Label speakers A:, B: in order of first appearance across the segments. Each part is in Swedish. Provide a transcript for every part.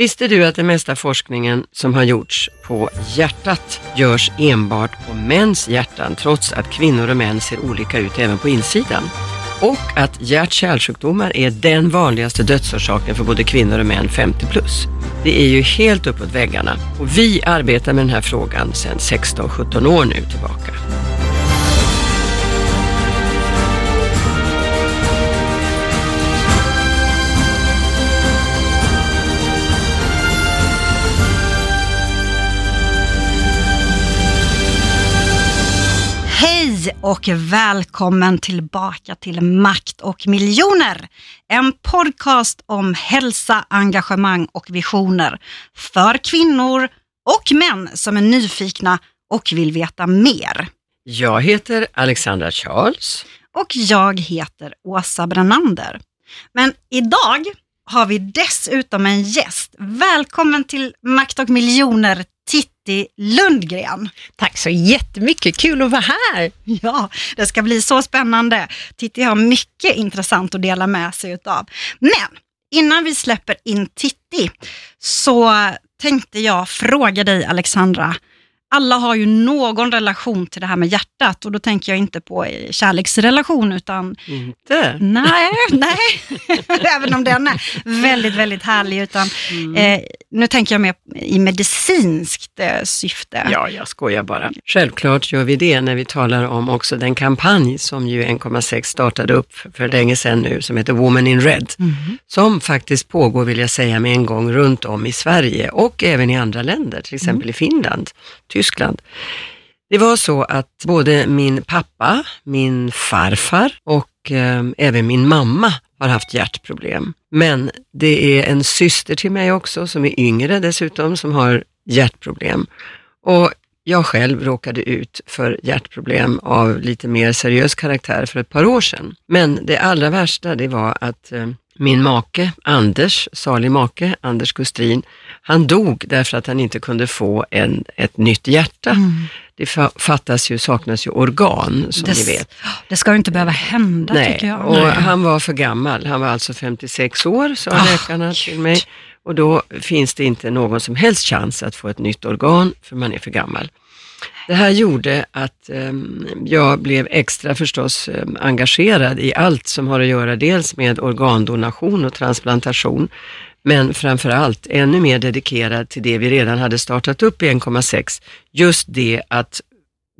A: Visste du att den mesta forskningen som har gjorts på hjärtat görs enbart på mäns hjärtan trots att kvinnor och män ser olika ut även på insidan? Och att hjärt-kärlsjukdomar är den vanligaste dödsorsaken för både kvinnor och män 50 plus. Det är ju helt uppåt väggarna och vi arbetar med den här frågan sedan 16-17 år nu tillbaka.
B: Hej och välkommen tillbaka till Makt och miljoner. En podcast om hälsa, engagemang och visioner för kvinnor och män som är nyfikna och vill veta mer.
A: Jag heter Alexandra Charles.
B: Och jag heter Åsa Brannander. Men idag har vi dessutom en gäst. Välkommen till Makt och miljoner, Titti Lundgren.
C: Tack så jättemycket, kul att vara här.
B: Ja, det ska bli så spännande. Titti har mycket intressant att dela med sig utav. Men innan vi släpper in Titti så tänkte jag fråga dig Alexandra, alla har ju någon relation till det här med hjärtat och då tänker jag inte på kärleksrelation utan...
A: Inte?
B: Nej, nej. även om den är väldigt, väldigt härlig. Utan, mm. eh, nu tänker jag mer i medicinskt eh, syfte.
A: Ja, jag skojar bara. Självklart gör vi det när vi talar om också den kampanj som ju 1,6 startade upp för länge sedan nu som heter Woman in Red. Mm. Som faktiskt pågår, vill jag säga med en gång, runt om i Sverige och även i andra länder, till exempel mm. i Finland. Tyskland. Det var så att både min pappa, min farfar och eh, även min mamma har haft hjärtproblem. Men det är en syster till mig också, som är yngre dessutom, som har hjärtproblem. Och jag själv råkade ut för hjärtproblem av lite mer seriös karaktär för ett par år sedan. Men det allra värsta det var att eh, min make, Anders, salig make, Anders Kustrin, han dog därför att han inte kunde få en, ett nytt hjärta. Mm. Det fattas ju, saknas ju organ som
B: det,
A: ni vet.
B: Det ska ju inte behöva hända
A: Nej,
B: tycker jag.
A: och Nej. han var för gammal. Han var alltså 56 år, sa oh, läkarna till mig. Och då finns det inte någon som helst chans att få ett nytt organ, för man är för gammal. Det här gjorde att um, jag blev extra förstås um, engagerad i allt som har att göra dels med organdonation och transplantation, men framförallt ännu mer dedikerad till det vi redan hade startat upp i 1,6, just det att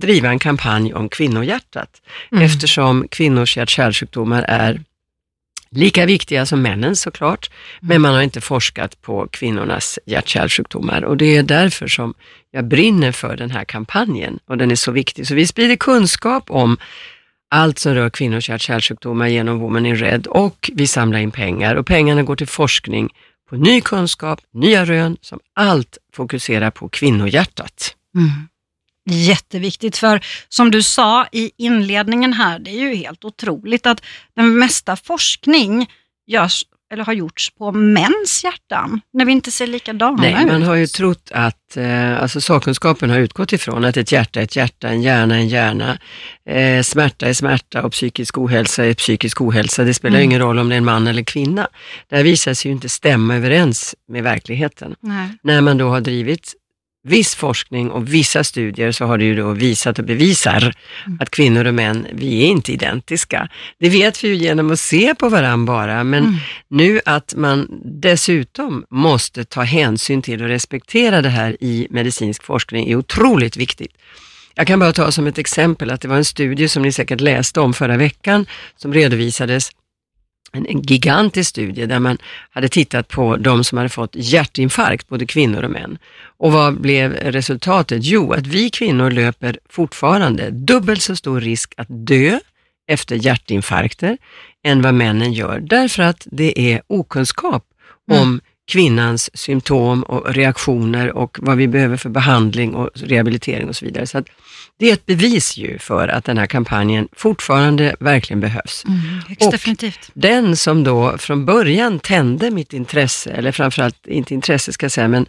A: driva en kampanj om kvinnohjärtat, mm. eftersom kvinnors hjärt-kärlsjukdomar är lika viktiga som männens såklart, mm. men man har inte forskat på kvinnornas hjärt-kärlsjukdomar och det är därför som jag brinner för den här kampanjen och den är så viktig. Så vi sprider kunskap om allt som rör kvinnors hjärt-kärlsjukdomar genom Women in Red och vi samlar in pengar och pengarna går till forskning på ny kunskap, nya rön som allt fokuserar på kvinnohjärtat. Mm.
B: Jätteviktigt, för som du sa i inledningen här, det är ju helt otroligt att den mesta forskning görs eller har gjorts på mäns hjärtan, när vi inte ser likadana
A: Nej,
B: ut.
A: man har ju trott att, eh, alltså sakkunskapen har utgått ifrån att ett hjärta är ett hjärta, en hjärna är en hjärna, eh, smärta är smärta och psykisk ohälsa är psykisk ohälsa. Det spelar mm. ingen roll om det är en man eller kvinna. Det här visar sig ju inte stämma överens med verkligheten. Nej. När man då har drivit viss forskning och vissa studier så har det ju då visat och bevisar mm. att kvinnor och män, vi är inte identiska. Det vet vi ju genom att se på varandra bara, men mm. nu att man dessutom måste ta hänsyn till och respektera det här i medicinsk forskning är otroligt viktigt. Jag kan bara ta som ett exempel att det var en studie som ni säkert läste om förra veckan som redovisades en, en gigantisk studie där man hade tittat på de som hade fått hjärtinfarkt, både kvinnor och män. Och vad blev resultatet? Jo, att vi kvinnor löper fortfarande dubbelt så stor risk att dö efter hjärtinfarkter än vad männen gör, därför att det är okunskap mm. om kvinnans symptom och reaktioner och vad vi behöver för behandling och rehabilitering och så vidare. Så Det är ett bevis ju för att den här kampanjen fortfarande verkligen behövs.
B: Mm,
A: Och-
B: definitivt.
A: Den som då från början tände mitt intresse, eller framförallt inte intresse ska jag säga, men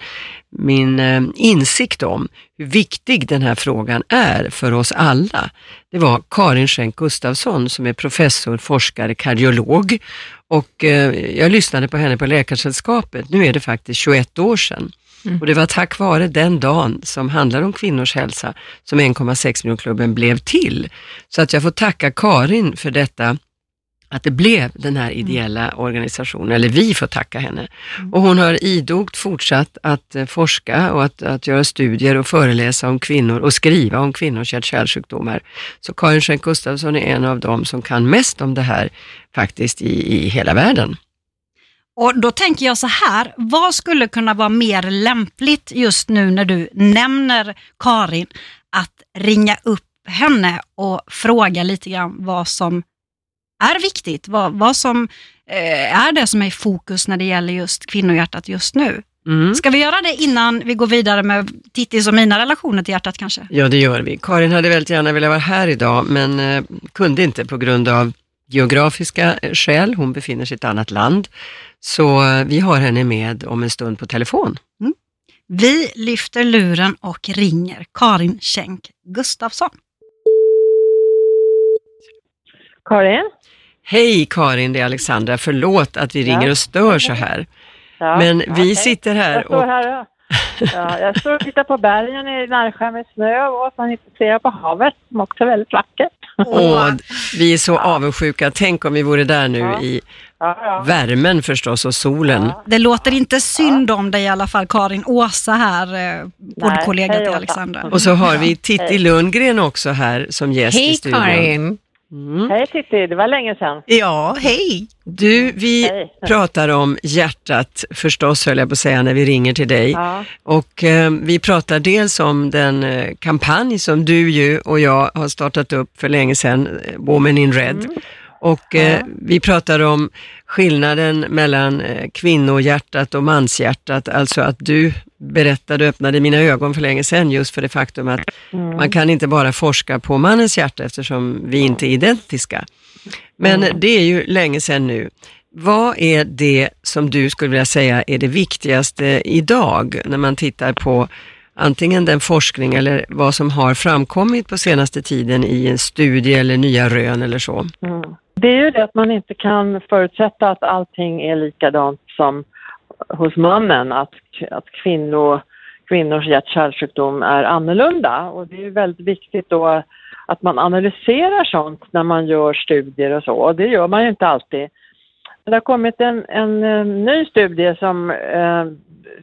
A: min eh, insikt om hur viktig den här frågan är för oss alla, det var Karin Schenk Gustafsson som är professor, forskare, kardiolog och eh, jag lyssnade på henne på Läkarsällskapet, nu är det faktiskt 21 år sedan. Och det var tack vare den dagen som handlar om kvinnors hälsa som 1,6 miljonklubben blev till. Så att jag får tacka Karin för detta att det blev den här ideella organisationen, eller vi får tacka henne. Och hon har idogt fortsatt att eh, forska och att, att göra studier och föreläsa om kvinnor och skriva om kvinnors hjärt-kärlsjukdomar. Så Karin Schenk Gustafsson är en av dem som kan mest om det här faktiskt i, i hela världen.
B: Och då tänker jag så här, vad skulle kunna vara mer lämpligt just nu när du nämner Karin, att ringa upp henne och fråga lite grann vad som är viktigt, vad, vad som eh, är det som är i fokus när det gäller just kvinnohjärtat just nu.
A: Mm.
B: Ska vi göra det innan vi går vidare med Tittis och mina relationer till hjärtat kanske?
A: Ja, det gör vi. Karin hade väldigt gärna velat vara här idag, men eh, kunde inte på grund av geografiska eh, skäl. Hon befinner sig i ett annat land. Så eh, vi har henne med om en stund på telefon.
B: Vi lyfter luren och ringer Karin Schenk Gustafsson.
D: Karin?
A: Hej Karin, det är Alexandra. Förlåt att vi
D: Ja.
A: ringer och stör så här.
D: Ja,
A: Men vi
D: okej.
A: sitter här
D: Jag står
A: och
D: här och, ja, jag står och tittar på bergen i Närsjö med snö och sen ser jag på havet som också är väldigt vackert.
A: åh, vi är så avundsjuka. Tänk om vi vore där nu
D: Ja.
A: i
D: Ja, ja.
A: värmen förstås och solen.
D: Ja.
B: Det låter inte synd om dig i alla fall Karin. Åsa här, eh, poddkollega
D: hej,
B: till. Alexandra.
A: Och så har vi Titti
D: Hej.
A: Lundgren också här som gäst i
C: Hej
A: studion.
C: Karin!
A: Mm.
D: Hej Titti, det var länge sedan.
C: Ja, hej!
A: Du, vi
D: Hej.
A: pratar om hjärtat förstås höll jag på att säga när vi ringer till dig.
D: Ja.
A: Och eh, vi pratar dels om den eh, kampanj som du ju och jag har startat upp för länge sedan, eh, Women in Red. Och eh, vi pratar om skillnaden mellan eh, kvinnohjärtat och manshjärtat, alltså att du berättade och öppnade mina ögon för länge sedan just för det faktum att
D: Mm.
A: man kan inte bara forska på mannens hjärta eftersom vi inte är identiska. Men
D: Mm.
A: det är ju länge sedan nu. Vad är det som du skulle vilja säga är det viktigaste idag när man tittar på antingen den forskning eller vad som har framkommit på senaste tiden i en studie eller nya rön eller så?
D: Mm. Det är ju det att man inte kan förutsätta att allting är likadant som hos mannen, att, att kvinnor, kvinnors hjärt-kärlsjukdom är annorlunda. Och det är ju väldigt viktigt då att man analyserar sånt när man gör studier och så. Och det gör man ju inte alltid. Det har kommit en, en, eh, ny studie som eh,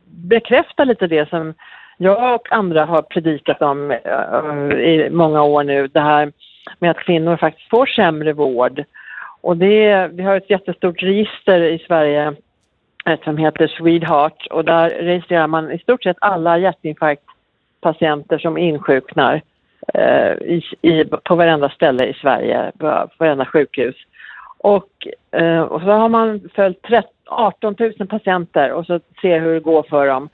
D: bekräftar lite det som jag och andra har predikat om eh, i många år nu. Det här med att kvinnor faktiskt får sämre vård. Och det, vi har ett jättestort register i Sverige ett som heter Swedeheart och där registrerar man i stort sett alla hjärtinfarktpatienter som insjuknar eh, i, i, på varenda ställe i Sverige, på, på varenda sjukhus. Och, eh, och så har man följt 13, 18 000 patienter och så ser hur det går för dem.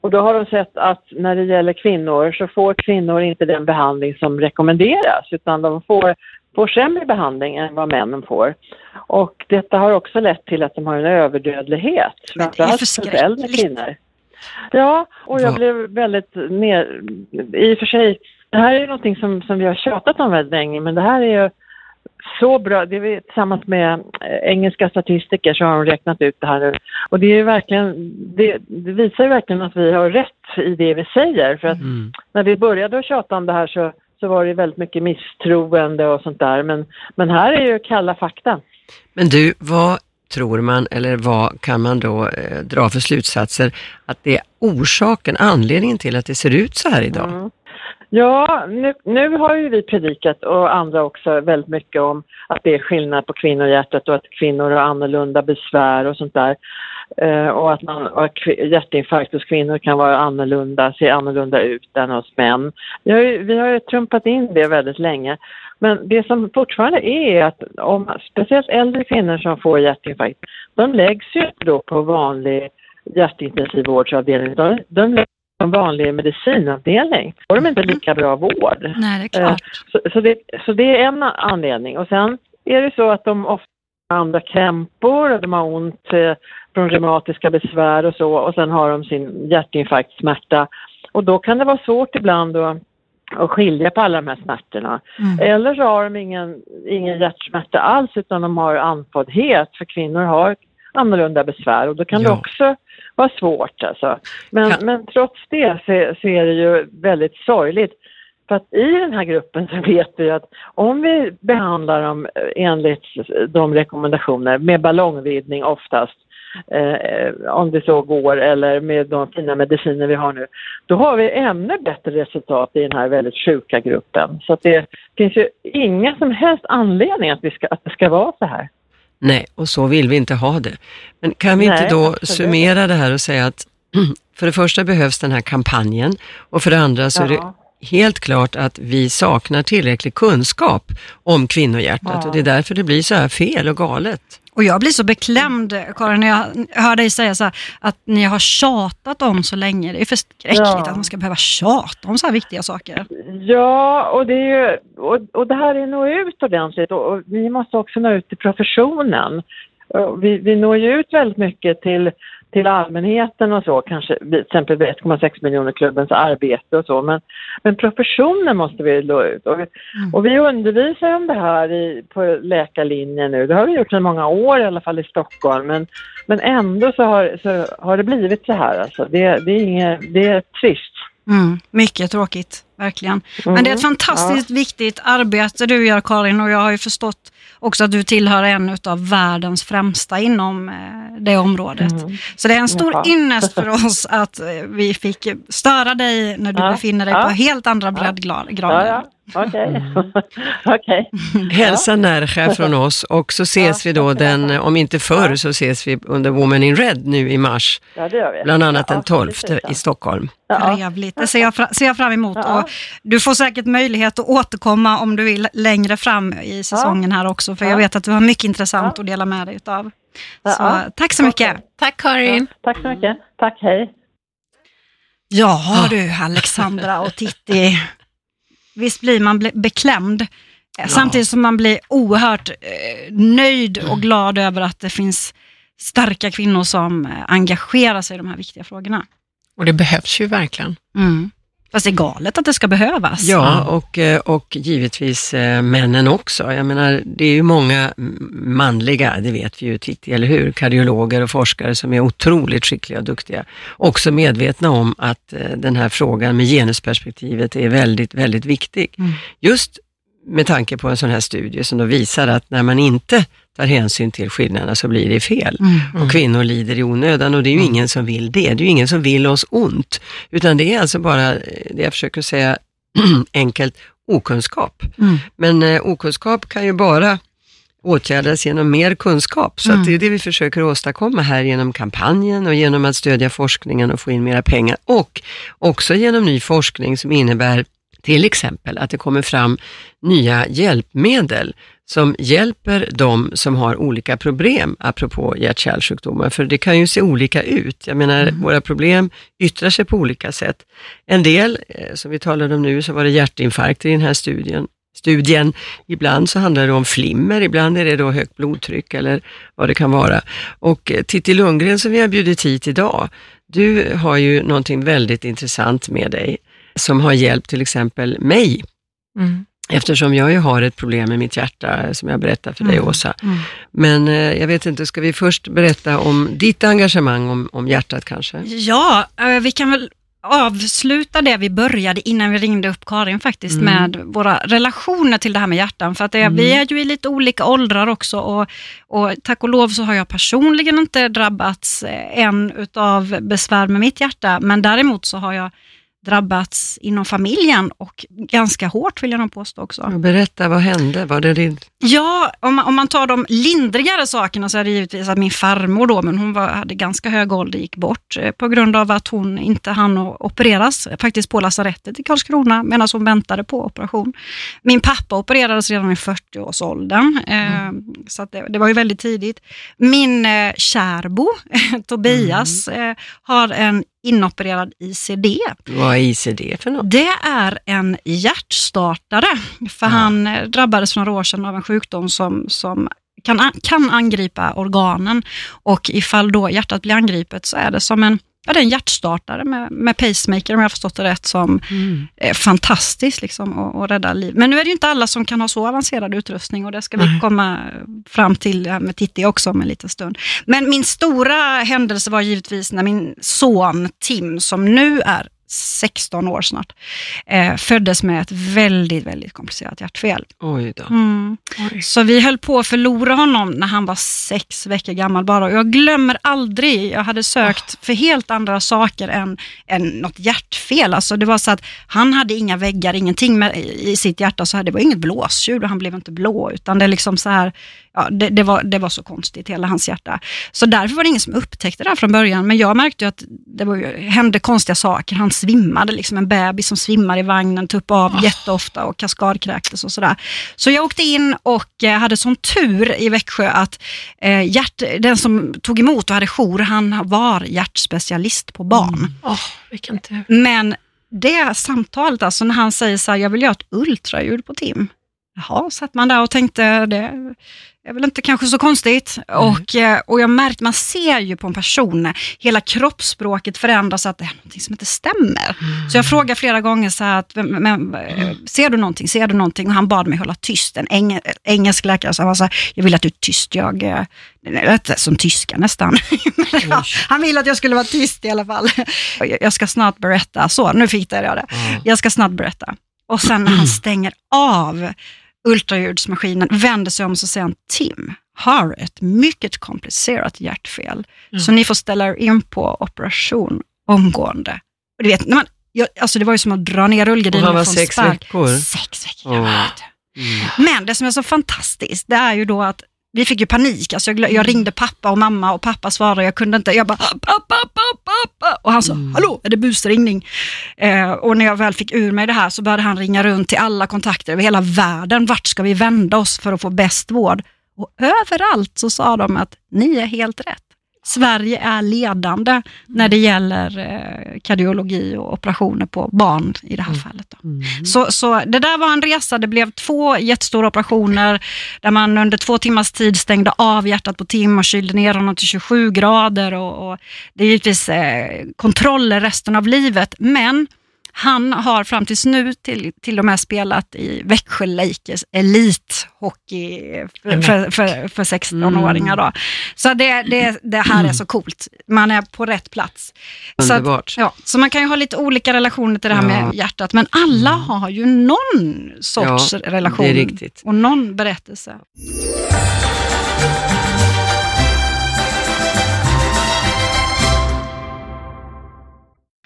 D: Och då har de sett att när det gäller kvinnor så får kvinnor inte den behandling som rekommenderas utan de får, får sämre behandling än vad männen får. Och detta har också lett till att de har en överdödlighet, framförallt hos äldre kvinnor. Ja, och jag blev väldigt ner... I och för sig, det här är ju någonting som, som vi har tjatat om väldigt länge, men det här är ju så bra. Det är vi, tillsammans med eh, engelska statistiker så har de räknat ut det här nu. Och det är ju verkligen, det, det visar ju verkligen att vi har rätt i det vi säger. För att
A: Mm.
D: när vi började att tjata om det här så, så var det väldigt mycket misstroende och sånt där. Men, men här är ju kalla fakta.
A: Men du, vad tror man eller vad kan man då eh, dra för slutsatser att det är orsaken, anledningen till att det ser ut så här idag?
D: Mm. Ja, nu, nu har ju vi predikat och andra också väldigt mycket om att det är skillnad på kvinnohjärtat och att kvinnor har annorlunda besvär och sånt där. Eh, och att, man, och hjärtinfarkt hos kvinnor kan vara annorlunda, se annorlunda ut än hos män. Vi har ju, vi har ju trumpat in det väldigt länge. Men det som fortfarande är att om speciellt äldre kvinnor som får hjärtinfarkt, de läggs ju då på vanlig hjärtintensivvårdsavdelning. De, de läggs en vanlig medicinavdelning. Får de inte lika bra vård.
B: Nej, det är klart.
D: Så, så, det, så det är en anledning. Och sen är det så att de ofta andra krämpor, de har ont eh, från reumatiska besvär och så och sen har de sin hjärtinfarktsmärta. Och då kan det vara svårt ibland att, att skilja på alla de här smärtorna.
B: Mm.
D: Eller så har de ingen, ingen hjärtsmärta alls utan de har andfåddhet för kvinnor har annorlunda besvär och då kan det
A: Ja.
D: också vara svårt alltså. Men,
A: Kan-
D: men trots det så, så är det ju väldigt sorgligt. För att i den här gruppen så vet vi att om vi behandlar dem enligt de rekommendationer med ballongvidning oftast, eh, om det så går, eller med de fina mediciner vi har nu, då har vi ännu bättre resultat i den här väldigt sjuka gruppen. Så att det finns ju inga som helst anledning att, vi ska, att det ska vara så här.
A: Nej, och så vill vi inte ha det. Men kan vi inte
D: Nej,
A: då
D: absolut.
A: summera det här och säga att för det första behövs den här kampanjen och för det andra så är det
D: Ja.
A: Helt klart att vi saknar tillräcklig kunskap om kvinnohjärtat
D: Ja.
A: och det är därför det blir så här fel och galet.
B: Och jag blir så beklämd, Karin, när jag hör dig säga så här, att ni har tjatat om så länge. Det är förskräckligt
D: Ja.
B: att man ska behöva tjata om så här viktiga saker.
D: Ja, och det, är ju, och, och det här är nå ut ordentligt och, och vi måste också nå ut till professionen. Vi, vi når ju ut väldigt mycket till, till allmänheten och så, kanske vi- till exempel vid 1,6 miljoner klubbens arbete och så, men, men professionen måste vi nå ut. Och, och vi undervisar om det här i, på läkarlinjen nu, det har vi gjort sedan många år i alla fall i Stockholm, men, men ändå så har, så har det blivit så här alltså. Det, det, är, inget, det är trist.
B: Mm, mycket tråkigt, verkligen. Men det är ett
D: Mm,
B: fantastiskt viktigt arbete du gör Karin och jag har ju förstått också att du tillhör en av världens främsta inom eh, det området.
D: Mm.
B: Så det är en stor
D: Jaha.
B: ynnest för oss att eh, vi fick störa dig när du
D: Ja,
B: befinner dig
D: ja.
B: på helt andra
D: Ja.
B: breddgrader.
D: Ja, ja. Okej. Okej.
A: Hälsa Nerja från oss och så ses vi då den, om inte förr så ses vi under Women in Red nu i mars,
D: Ja, det gör vi.
A: bland annat den
D: Ja,
A: 12
D: precis, ja.
A: i Stockholm.
D: Ja.
B: Trevligt, det ser jag, fra, ser jag fram emot.
D: Ja.
B: Och du får säkert möjlighet att återkomma om du vill längre fram i säsongen här också, för
D: Ja.
B: jag vet att du har mycket intressant
D: Ja.
B: att dela med dig utav. Så
D: ja.
B: tack så mycket.
D: Okej.
C: Tack Karin.
D: Tack så mycket. Tack, hej.
B: Ja du Alexandra och Titti, visst blir man beklämd eh, samtidigt som man blir oerhört eh, nöjd och glad över att det finns starka kvinnor som eh, engagerar sig i de här viktiga frågorna.
C: Och det behövs ju verkligen.
B: Mm. Fast det är galet att det ska behövas.
A: Ja, och, eh, och givetvis eh, männen också. Jag menar, det är ju många manliga, det vet vi ju Titti, eller hur? Kardiologer och forskare som är otroligt skickliga och duktiga. Också medvetna om att eh, den här frågan med genusperspektivet är väldigt, väldigt viktig.
B: Mm.
A: Just med tanke på en sån här studie som då visar att när man inte tar hänsyn till skillnaderna så blir det fel.
B: Mm.
A: Och kvinnor lider i onödan och det är ju ingen som vill det. Det är ju ingen som vill oss ont. Utan det är alltså bara, det jag försöker säga enkelt, okunskap.
B: Mm.
A: Men eh, okunskap kan ju bara åtgärdas genom mer kunskap. Så
B: Mm.
A: det är det vi försöker åstadkomma här genom kampanjen och genom att stödja forskningen och få in mera pengar. Och också genom ny forskning som innebär till exempel att det kommer fram nya hjälpmedel som hjälper de som har olika problem, apropå hjärt-kärlsjukdomar, för det kan ju se olika ut. Jag menar, våra problem yttrar sig på olika sätt. En del, eh, som vi talade om nu, så var det hjärtinfarkt i den här studien. Studien. Ibland så handlar det om flimmer, ibland är det då högt blodtryck eller vad det kan vara. Och eh, Titti Lundgren som vi har bjudit hit idag, du har ju någonting väldigt intressant med dig som har hjälpt till exempel mig
C: Mm.
A: Eftersom jag ju har ett problem med mitt hjärta, som jag berättar för dig
B: Mm.
A: Åsa.
B: Mm.
A: Men eh, jag vet inte, ska vi först berätta om ditt engagemang om, om hjärtat kanske?
B: Ja, eh, vi kan väl avsluta det vi började innan vi ringde upp Karin faktiskt
A: Mm.
B: med våra relationer till det här med hjärtan. För att det, vi är ju i lite olika åldrar också och, och tack och lov så har jag personligen inte drabbats eh, än utav besvär med mitt hjärta. Men däremot så har jag drabbats inom familjen och ganska hårt vill jag nog påstå också.
A: Berätta, vad hände? Var det din...
B: Ja, om man, om man tar de lindrigare sakerna så är det givetvis att min farmor då, men hon var, hade ganska hög ålder, gick bort eh, på grund av att hon inte hann opereras, eh, faktiskt på lasarettet i Karlskrona, medan hon väntade på operation. Min pappa opererades redan i 40-årsåldern, eh, så att det, det var ju väldigt tidigt. Min eh, kärbo, Tobias, eh, har en inopererad ICD.
A: Vad är ICD för något?
B: Det är en hjärtstartare, för
A: Ja.
B: han eh, drabbades för några år sedan av en sjukdom som, som kan, an- kan angripa organen och ifall då hjärtat blir angripet så är det som en, ja, det är en hjärtstartare med, med pacemaker om jag har förstått det rätt som är fantastiskt liksom, och, och rädda liv. Men nu är det ju inte alla som kan ha så avancerad utrustning och det ska vi
C: Nej.
B: komma fram till med Titti också om en liten stund. Men min stora händelse var givetvis när min son Tim, som nu är 16 år snart, eh, föddes med ett väldigt, väldigt komplicerat hjärtfel.
A: Oj då.
B: Mm.
C: Oj.
B: Så vi höll på att förlora honom när han var sex veckor gammal bara. Och jag glömmer aldrig, jag hade sökt för helt andra saker än, än något hjärtfel. Alltså det var så att han hade inga väggar, ingenting med, i sitt hjärta, så här, det var inget blåsljud och han blev inte blå, utan det är liksom så här, ja, det, det, var, det var så konstigt, hela hans hjärta. Så därför var det ingen som upptäckte det här från början, men jag märkte att det var, hände konstiga saker. Han svimmade, liksom en bebis som svimmar i vagnen, tuppade av jätteofta och kaskadkräktes och sådär. Så jag åkte in och eh, hade sån tur i Växjö att eh, hjärt, den som tog emot och hade jour, han var hjärtspecialist på barn.
C: Åh, vilken tur.
B: Men det samtalet, alltså när han säger så här, jag vill göra ett ultraljud på Tim. Jaha, satt man där och tänkte, det är väl inte kanske så konstigt. Och, eh, och jag märkte, man ser ju på en person, hela kroppsspråket förändras, att det är någonting som inte stämmer. Så jag frågade flera gånger så att, men, men, eh, ser du någonting, ser du någonting? Och han bad mig hålla tyst, en eng, engelsk läkare, så han var så här, jag vill att du är tyst, jag, eh, lät som tyska nästan. Ja, han ville att jag skulle vara tyst i alla fall. Jag- Jag ska snart berätta, så nu fick jag det. Jag ska snart berätta. Och sen när han stänger av ultraljudsmaskinen, vänder sig om och säger han, Tim har ett mycket komplicerat hjärtfel, så ni får ställa er in på operation omgående. Och du vet, när man, jag, alltså det var ju som att dra ner rullgardinen från
A: sex
B: stark-
A: veckor.
B: Sex veckor, du.
A: Mm.
B: Men det som är så fantastiskt, det är ju då att vi fick ju panik. Alltså jag, jag ringde pappa och mamma och pappa svarade, jag kunde inte. Jag bara, pappa, pappa, pappa. Och han sa, hallå, är det busringning? Eh, och när jag väl fick ur mig det här så började han ringa runt till alla kontakter över hela världen. Vart ska vi vända oss för att få bäst vård? Och överallt så sa de att ni är helt rätt. Sverige är ledande när det gäller eh, kardiologi och operationer på barn i det här fallet. Då. Så, så det där var en resa. Det blev två jättestora operationer där man under två timmars tid stängde av hjärtat på Tim och kylde ner honom till 27 grader. Och, och det är givetvis eh, kontroller resten av livet, men han har fram tills nu till, till och med spelat i Växjö Lakers elithockey för, för, för, för 16-åringar. Då. Så det, det, det här är så coolt. Man är på rätt plats. Så, att,
A: Underbart.
B: ja, så man kan ju ha lite olika relationer till det här
A: Ja.
B: med hjärtat, men alla har ju någon sorts
A: Ja,
B: relation och någon berättelse.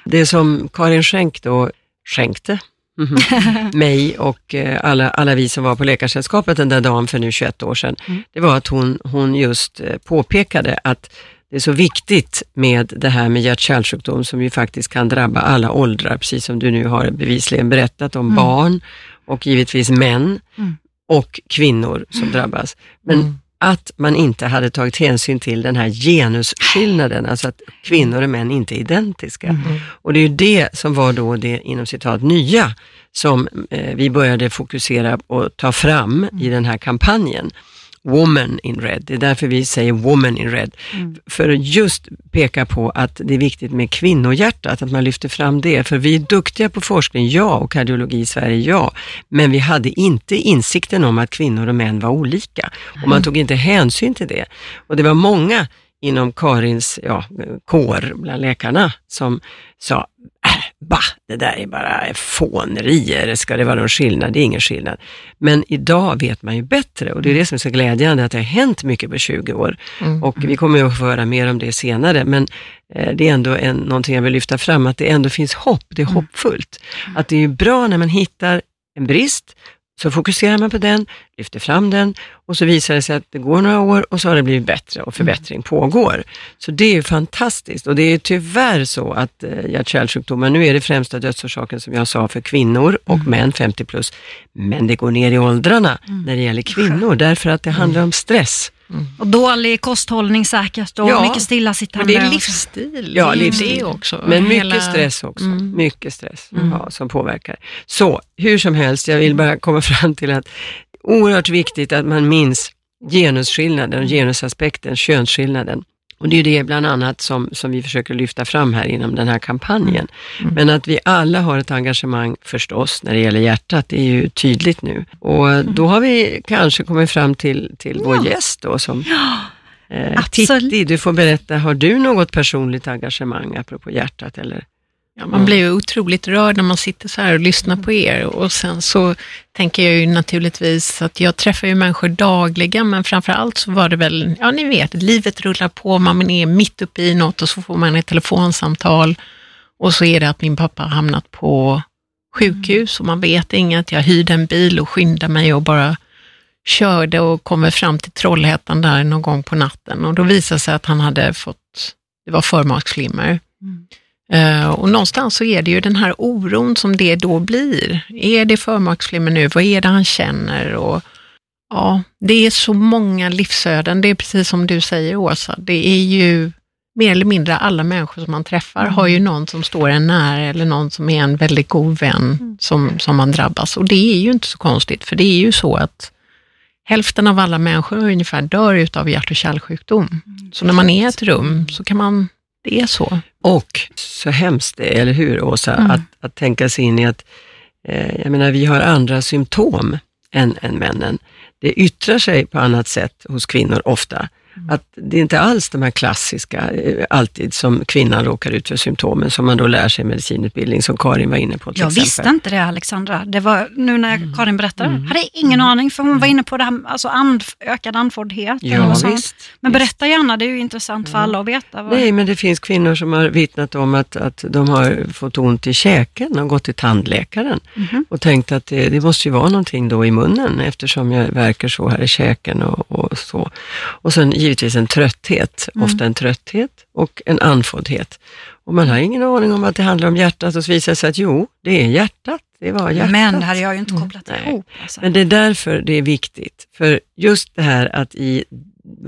A: Det som Karin Schenk då skänkte mhm, mig och eh, alla, alla vi som var på Läkarsällskapet den där dagen för nu 21 år sedan, det var att hon, hon just eh, påpekade att det är så viktigt med det här med hjärt-kärlsjukdom som ju faktiskt kan drabba alla åldrar, precis som du nu har bevisligen berättat om barn och givetvis män
B: Mm.
A: och kvinnor som drabbas. Men
C: Mm.
A: Att man inte hade tagit hänsyn till den här genusskillnaden, alltså att kvinnor och män inte är identiska. Och det är ju det som var då det inom citat nya som eh, vi började fokusera och ta fram i den här kampanjen. Woman in Red, det är därför vi säger Woman in Red. För att just peka på att det är viktigt med kvinnohjärtat, att man lyfter fram det. För vi är duktiga på forskning, ja, och kardiologi i Sverige, ja. Men vi hade inte insikten om att kvinnor och män var olika. Och man tog inte hänsyn till det. Och det var många inom Karins ja, kår bland läkarna som sa, bah, det där är bara fånerier, ska det vara någon skillnad? Det är ingen skillnad. Men idag vet man ju bättre och det är det som är så glädjande att det har hänt mycket på 20 år.
C: Mm.
A: Och vi kommer ju att få höra mer om det senare, men eh, det är ändå en, någonting jag vill lyfta fram, att det ändå finns hopp, det är hoppfullt. Att det är bra när man hittar en brist, så fokuserar man på den, lyfter fram den och så visar det sig att det går några år och så har det blivit bättre och förbättring pågår. Så det är ju fantastiskt och det är tyvärr så att eh, hjärt-kärlsjukdomar, nu är det främsta dödsorsaken som jag sa för kvinnor och män 50 plus, men det går ner i åldrarna när det gäller kvinnor därför att det handlar om stress.
B: Och dålig kosthållning säkert och
A: Ja,
B: mycket
C: Men
B: stillasittande.
C: det är livsstil.
A: Ja, livsstil.
C: Det också.
A: Men mycket
C: Hela-
A: stress också.
C: Mm.
A: Mycket stress
C: Mm.
A: ja, som påverkar. Så hur som helst, jag vill bara komma fram till att oerhört viktigt att man minns genusskillnaden, och genusaspekten, könsskillnaden. Och det är det bland annat som, som vi försöker lyfta fram här inom den här kampanjen.
C: Mm.
A: Men att vi alla har ett engagemang förstås när det gäller hjärtat, det är ju tydligt nu. Och då har vi kanske kommit fram till, till vår gäst då som eh,
B: absolut.
A: Titti, du får berätta, har du något personligt engagemang apropå hjärtat eller?
C: Ja, man blir ju otroligt rörd när man sitter så här och lyssnar på er och sen så tänker jag ju naturligtvis att jag träffar ju människor dagligen men framför allt så var det väl, ja ni vet, livet rullar på, man är mitt uppe i något och så får man ett telefonsamtal och så är det att min pappa har hamnat på sjukhus och man vet inget. Jag hyrde en bil och skyndade mig och bara körde och kommer fram till Trollhättan där någon gång på natten och då visade det sig att han hade fått, det var förmaksflimmer. Mm och någonstans så är det ju den här oron som det då blir. Är det förmaksflimmer nu? Vad är det han känner? Och, ja, det är så många livsöden. Det är precis som du säger Åsa, det är ju mer eller mindre alla människor som man träffar har ju någon som står en nära eller någon som är en väldigt god vän som, som man drabbas. Och det är ju inte så konstigt, för det är ju så att hälften av alla människor ungefär dör utav hjärt och kärlsjukdom. Så när man är i ett rum så kan man, det är så.
A: Och så hemskt det är, eller hur Åsa,
C: Mm.
A: att, att tänka sig in i att, eh, jag menar vi har andra symptom än, än männen. Det yttrar sig på annat sätt hos kvinnor ofta.
C: Mm.
A: Att det är inte alls de här klassiska, eh, alltid som kvinnan råkar ut för symptomen som man då lär sig i medicinutbildning, som Karin var inne på till
B: Jag
A: exempel.
B: visste inte det Alexandra. Det var nu när
A: Mm.
B: Karin berättade. hade ingen aning för hon var inne på det här, alltså and, ökad andfåddhet.
A: Ja,
B: sånt.
A: visst.
B: Men
A: visst.
B: berätta gärna, det är ju intressant för alla att veta. Vad...
A: Nej, men det finns kvinnor som har vittnat om att, att de har fått ont i käken och gått till tandläkaren
B: Mhm.
A: och tänkt att det, det måste ju vara någonting då i munnen eftersom jag verkar så här i käken och, och så. Och sen givetvis en trötthet,
B: Mm.
A: ofta en trötthet och en andfåddhet. Och man har ingen aning om att det handlar om hjärtat och så visar det sig att jo, det är hjärtat. Det var hjärtat.
B: Men hade jag ju inte kopplat
A: Nej.
B: ihop. Alltså.
A: Men det är därför det är viktigt. För just det här att i,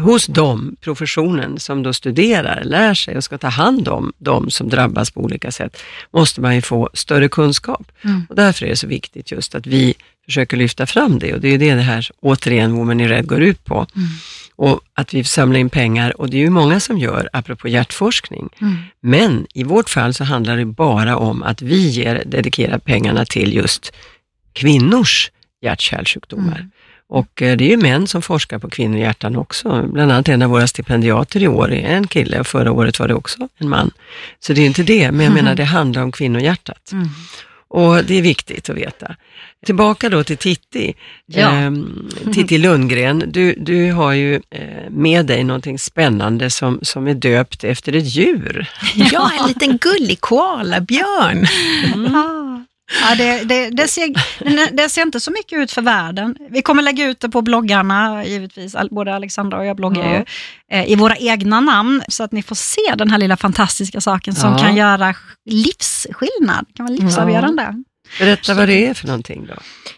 A: hos dem, professionen som då studerar, lär sig och ska ta hand om de som drabbas på olika sätt, måste man ju få större kunskap.
B: Mm.
A: Och därför är det så viktigt just att vi försöker lyfta fram det och det är det det här, återigen, Women in Red går ut på.
B: Mm.
A: Och att vi samlar in pengar och det är ju många som gör, apropå hjärtforskning.
B: Mm.
A: Men i vårt fall så handlar det bara om att vi ger, dedikerar pengarna till just kvinnors hjärt-kärlsjukdomar.
B: Mm.
A: Och eh, det är ju män som forskar på kvinnohjärtan också. Bland annat en av våra stipendiater i år är en kille och förra året var det också en man. Så det är inte det, men jag menar det handlar om kvinnohjärtat.
B: Mm.
A: Och det är viktigt att veta. Tillbaka då till Titti.
B: Ja.
A: Ehm, Titti Lundgren, du, du har ju eh, med dig någonting spännande som, som är döpt efter ett djur.
C: Ja, en liten gullig koalabjörn.
B: Ah. Ja, det, det, det, ser, det ser inte så mycket ut för världen. Vi kommer lägga ut det på bloggarna, givetvis. Både Alexandra och jag bloggar
A: Ja.
B: ju. Eh, I våra egna namn, så att ni får se den här lilla fantastiska saken som
A: Ja.
B: kan göra livsskillnad. kan vara livsavgörande.
A: Berätta vad det är för någonting då.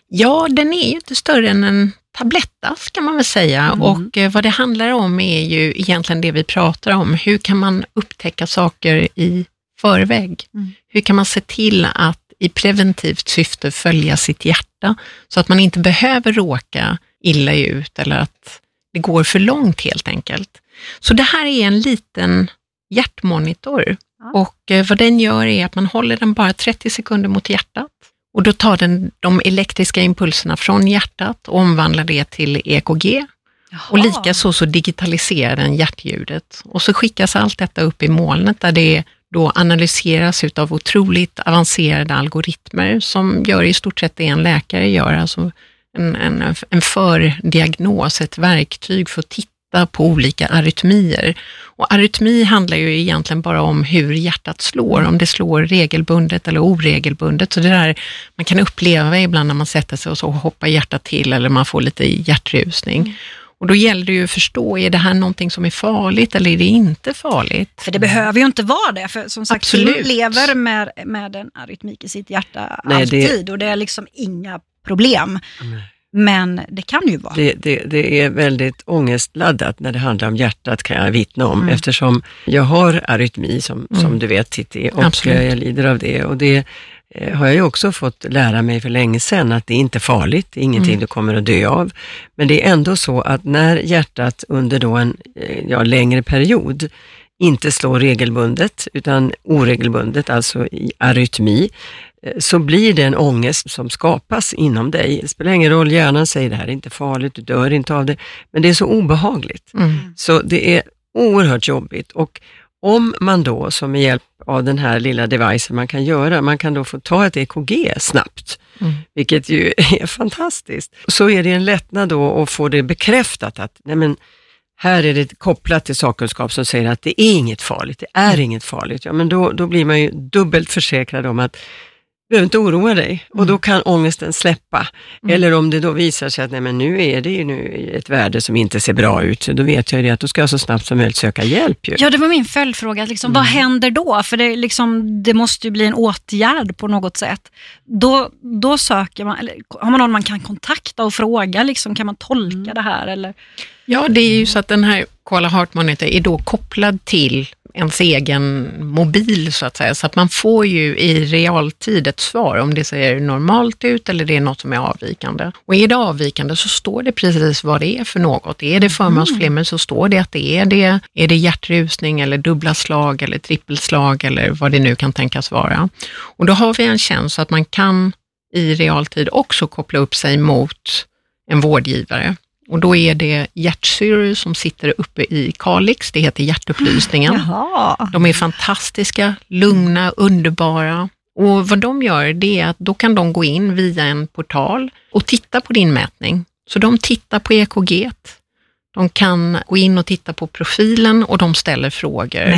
C: Ja, den är ju inte större än en tablettask kan man väl säga.
A: Mm.
C: Och eh, vad det handlar om är ju egentligen det vi pratar om. Hur kan man upptäcka saker i förväg?
B: Mm.
C: Hur kan man se till att i preventivt syfte följa sitt hjärta så att man inte behöver råka illa ut eller att det går för långt helt enkelt. Så det här är en liten hjärtmonitor. Och eh, vad den gör är att man håller den bara 30 sekunder mot hjärtat. Och då tar den de elektriska impulserna från hjärtat och omvandlar det till EKG och likaså så digitaliserar den hjärtljudet. Och så skickas allt detta upp i molnet där det då analyseras utav otroligt avancerade algoritmer som gör i stort sett det en läkare gör, alltså en, en, en fördiagnos, ett verktyg för att titta titta på olika arytmier. Och arytmi handlar ju egentligen bara om hur hjärtat slår, om det slår regelbundet eller oregelbundet. Så det där man kan uppleva ibland när man sätter sig och så hoppar hjärtat till eller man får lite hjärtrusning. Mm. Och då gäller det ju att förstå, är det här någonting som är farligt eller är det inte farligt?
B: För det behöver ju inte vara det, för som sagt, Absolut. Kim lever med, med en arytmik i sitt hjärta Nej, alltid det... och det är liksom inga problem. Nej. Men det kan ju vara.
A: Det, det, det, är väldigt ångestladdat när det handlar om hjärtat kan jag vittna om mm. eftersom jag har arytmi som, mm. som du vet Titti och Absolut. jag lider av det. Och det har jag ju också fått lära mig för länge sedan att det är inte farligt, det är ingenting mm. du kommer att dö av. Men det är ändå så att när hjärtat under då en eh, ja, längre period inte slår regelbundet utan oregelbundet, alltså i arytmi, Eh, så blir det en ångest som skapas inom dig. Det spelar ingen roll, hjärnan säger det här är inte farligt, du dör inte av det, men det är så obehagligt. Mm. Så det är oerhört jobbigt och om man då, som med hjälp av den här lilla devicen man kan göra, man kan då få ta ett EKG snabbt, mm. vilket ju är fantastiskt. Så är det en lättnad då att få det bekräftat att nej men, här är det kopplat till sakkunskap som säger att det är inget farligt, det är mm. inget farligt. Ja, men då, då blir man ju dubbelt försäkrad om att behöver inte oroa dig och då mm. kan ångesten släppa. Mm. Eller om det då visar sig att nej, men nu är det ju nu ett värde som inte ser bra ut, då vet jag ju att då ska jag så snabbt som möjligt söka hjälp. Ju.
B: Ja, det var min följdfråga. Liksom, mm. Vad händer då? För det, liksom, det måste ju bli en åtgärd på något sätt. Då, då söker man, eller, har man någon man kan kontakta och fråga, liksom, kan man tolka mm. det här? Eller?
C: Ja, det är ju så att den här Koala Heart Monitor är då kopplad till ens egen mobil så att säga. Så att man får ju i realtid ett svar om det ser normalt ut eller det är något som är avvikande. Och är det avvikande så står det precis vad det är för något. Är det förmansflimmer så står det att det är det. Är det hjärtrusning eller dubbla slag eller trippelslag eller vad det nu kan tänkas vara. Och då har vi en tjänst så att man kan i realtid också koppla upp sig mot en vårdgivare. Och då är det hjärtsyror som sitter uppe i Kalix, det heter hjärtupplysningen. Jaha. De är fantastiska, lugna, underbara. Och vad de gör, det är att då kan de gå in via en portal och titta på din mätning. Så de tittar på EKG, de kan gå in och titta på profilen och de ställer frågor.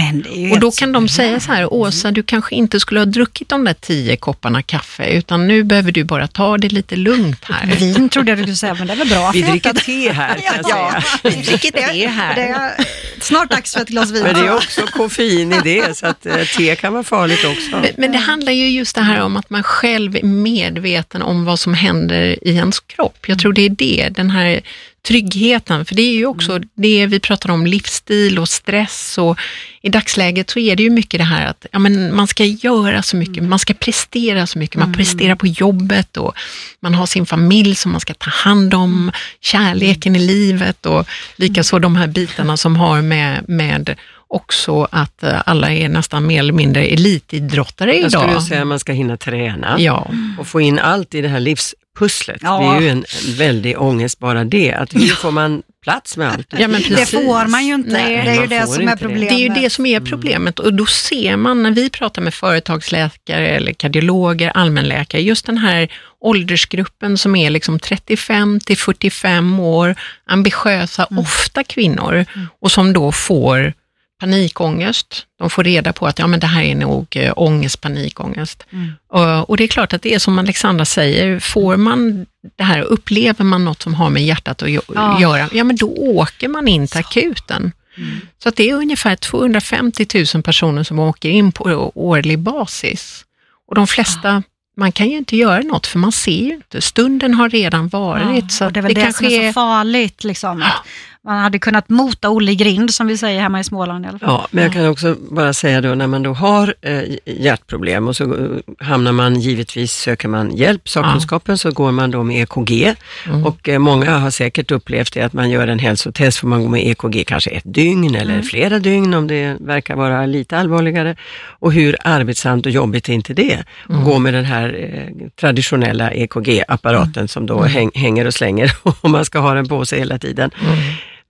C: och då kan de säga så här, Åsa, du kanske inte skulle ha druckit de där tio kopparna kaffe, utan nu behöver du bara ta det lite lugnt här.
B: Vin trodde jag du skulle säga, men det är väl bra.
A: Vi dricker te här, kan jag
C: säga. vi dricker te här.
B: Det är snart dags för ett glas vin.
A: Men det är också koffein i det, så att eh, te kan vara farligt också.
C: Men, men det handlar ju just det här om att man själv är medveten om vad som händer i ens kropp. Jag tror det är det, den här tryggheten, för det är ju också mm. det vi pratar om, livsstil och stress och i dagsläget så är det ju mycket det här att ja, men man ska göra så mycket, mm. man ska prestera så mycket, man mm. presterar på jobbet och man har sin familj som man ska ta hand om, kärleken i livet och likaså de här bitarna som har med, med också att eh, alla är nästan mer eller mindre elitidrottare idag. Jag
A: skulle säga att man ska hinna träna ja. och få in allt i det här livs pusslet. Ja. Det är ju en, en väldig ångest bara det, att hur får man plats med allt?
B: Ja, men det får man ju inte. Nej, det är ju det som är problemet.
C: Det är ju det som är problemet och då ser man när vi pratar med företagsläkare eller kardiologer, allmänläkare, just den här åldersgruppen som är liksom 35 till 45 år, ambitiösa, mm. ofta kvinnor mm. och som då får panikångest. De får reda på att ja, men det här är nog äh, ångest, panikångest. Mm. Och, och, det är klart att det är som Alexandra säger, får man det här, upplever man något som har med hjärtat att ja. göra, ja men då åker man in till akuten. Mm. Så att det är ungefär 250 000 personer som åker in på årlig basis. Och de flesta ja man kan ju inte göra något för man ser ju inte. Stunden har redan varit. Ja, så
B: det är väl det, det som är så farligt. Liksom, ja man hade kunnat mota Olle grind som vi säger hemma i Småland i alla fall.
A: Ja, men jag kan också bara säga då när man då har eh, hjärtproblem och så eh, hamnar man givetvis, söker man hjälp, sakkunskapen, ja. så går man då med EKG mm. och eh, många har säkert upplevt det att man gör en hälsotest för man går med EKG kanske ett dygn eller mm. flera dygn om det verkar vara lite allvarligare. Och hur arbetsamt och jobbigt är inte det? Mm. Att gå med den här eh, traditionella EKG-apparaten mm. som då mm. häng, hänger och slänger och man ska ha den på sig hela tiden.